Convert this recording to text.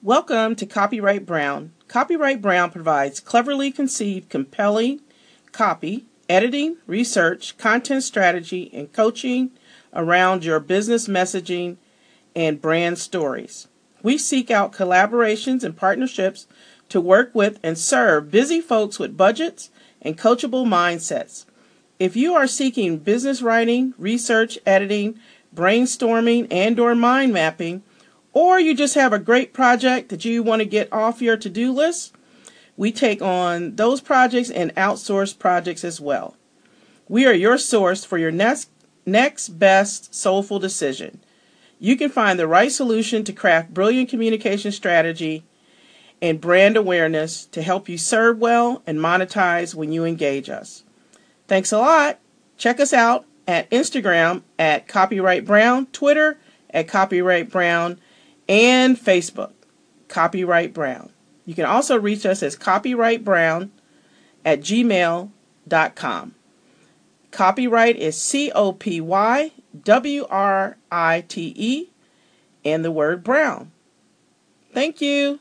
Welcome to Copywrite Brown. Copywrite Brown provides cleverly conceived, compelling copy, editing, research, content strategy, and coaching around your business messaging and brand stories. We seek out collaborations and partnerships to work with and serve busy folks with budgets and coachable mindsets. If you are seeking business writing, research, editing, brainstorming, and or mind mapping, or you just have a great project that you want to get off your to-do list, we take on those projects and outsource projects as well. We are your source for your next next best soulful decision. You can find the right solution to craft brilliant communication strategy and brand awareness to help you serve well and monetize when you engage us. Thanks a lot. Check us out at Instagram at Copywrite Brown, Twitter at Copywrite Brown, and Facebook, Copywrite Brown. You can also reach us as copywritebrown at gmail.com. Copywrite is C O P Y W R I T E and the word brown. Thank you.